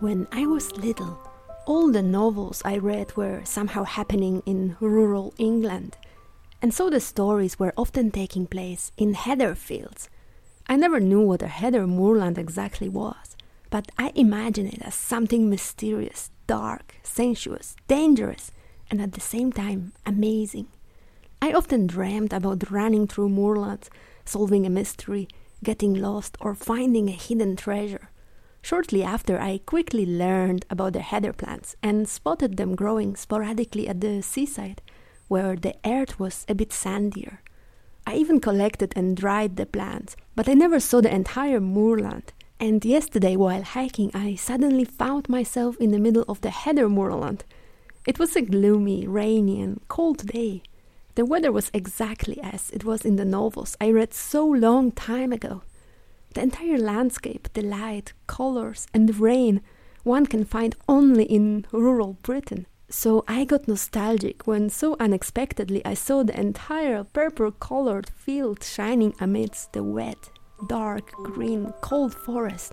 When I was little, all the novels I read were somehow happening in rural England, and so the stories were often taking place in heather fields. I never knew what a heather moorland exactly was, but I imagined it as something mysterious, dark, sensuous, dangerous, and at the same time amazing. I often dreamed about running through moorlands, solving a mystery, getting lost, or finding a hidden treasure. Shortly after, I quickly learned about the heather plants and spotted them growing sporadically at the seaside, where the earth was a bit sandier. I even collected and dried the plants, but I never saw the entire moorland. And yesterday, while hiking, I suddenly found myself in the middle of the heather moorland. It was a gloomy, rainy, and cold day. The weather was exactly as it was in the novels I read so long time ago. The entire landscape, the light, colors, and the rain one can find only in rural Britain. So I got nostalgic when so unexpectedly I saw the entire purple colored field shining amidst the wet, dark green, cold forest.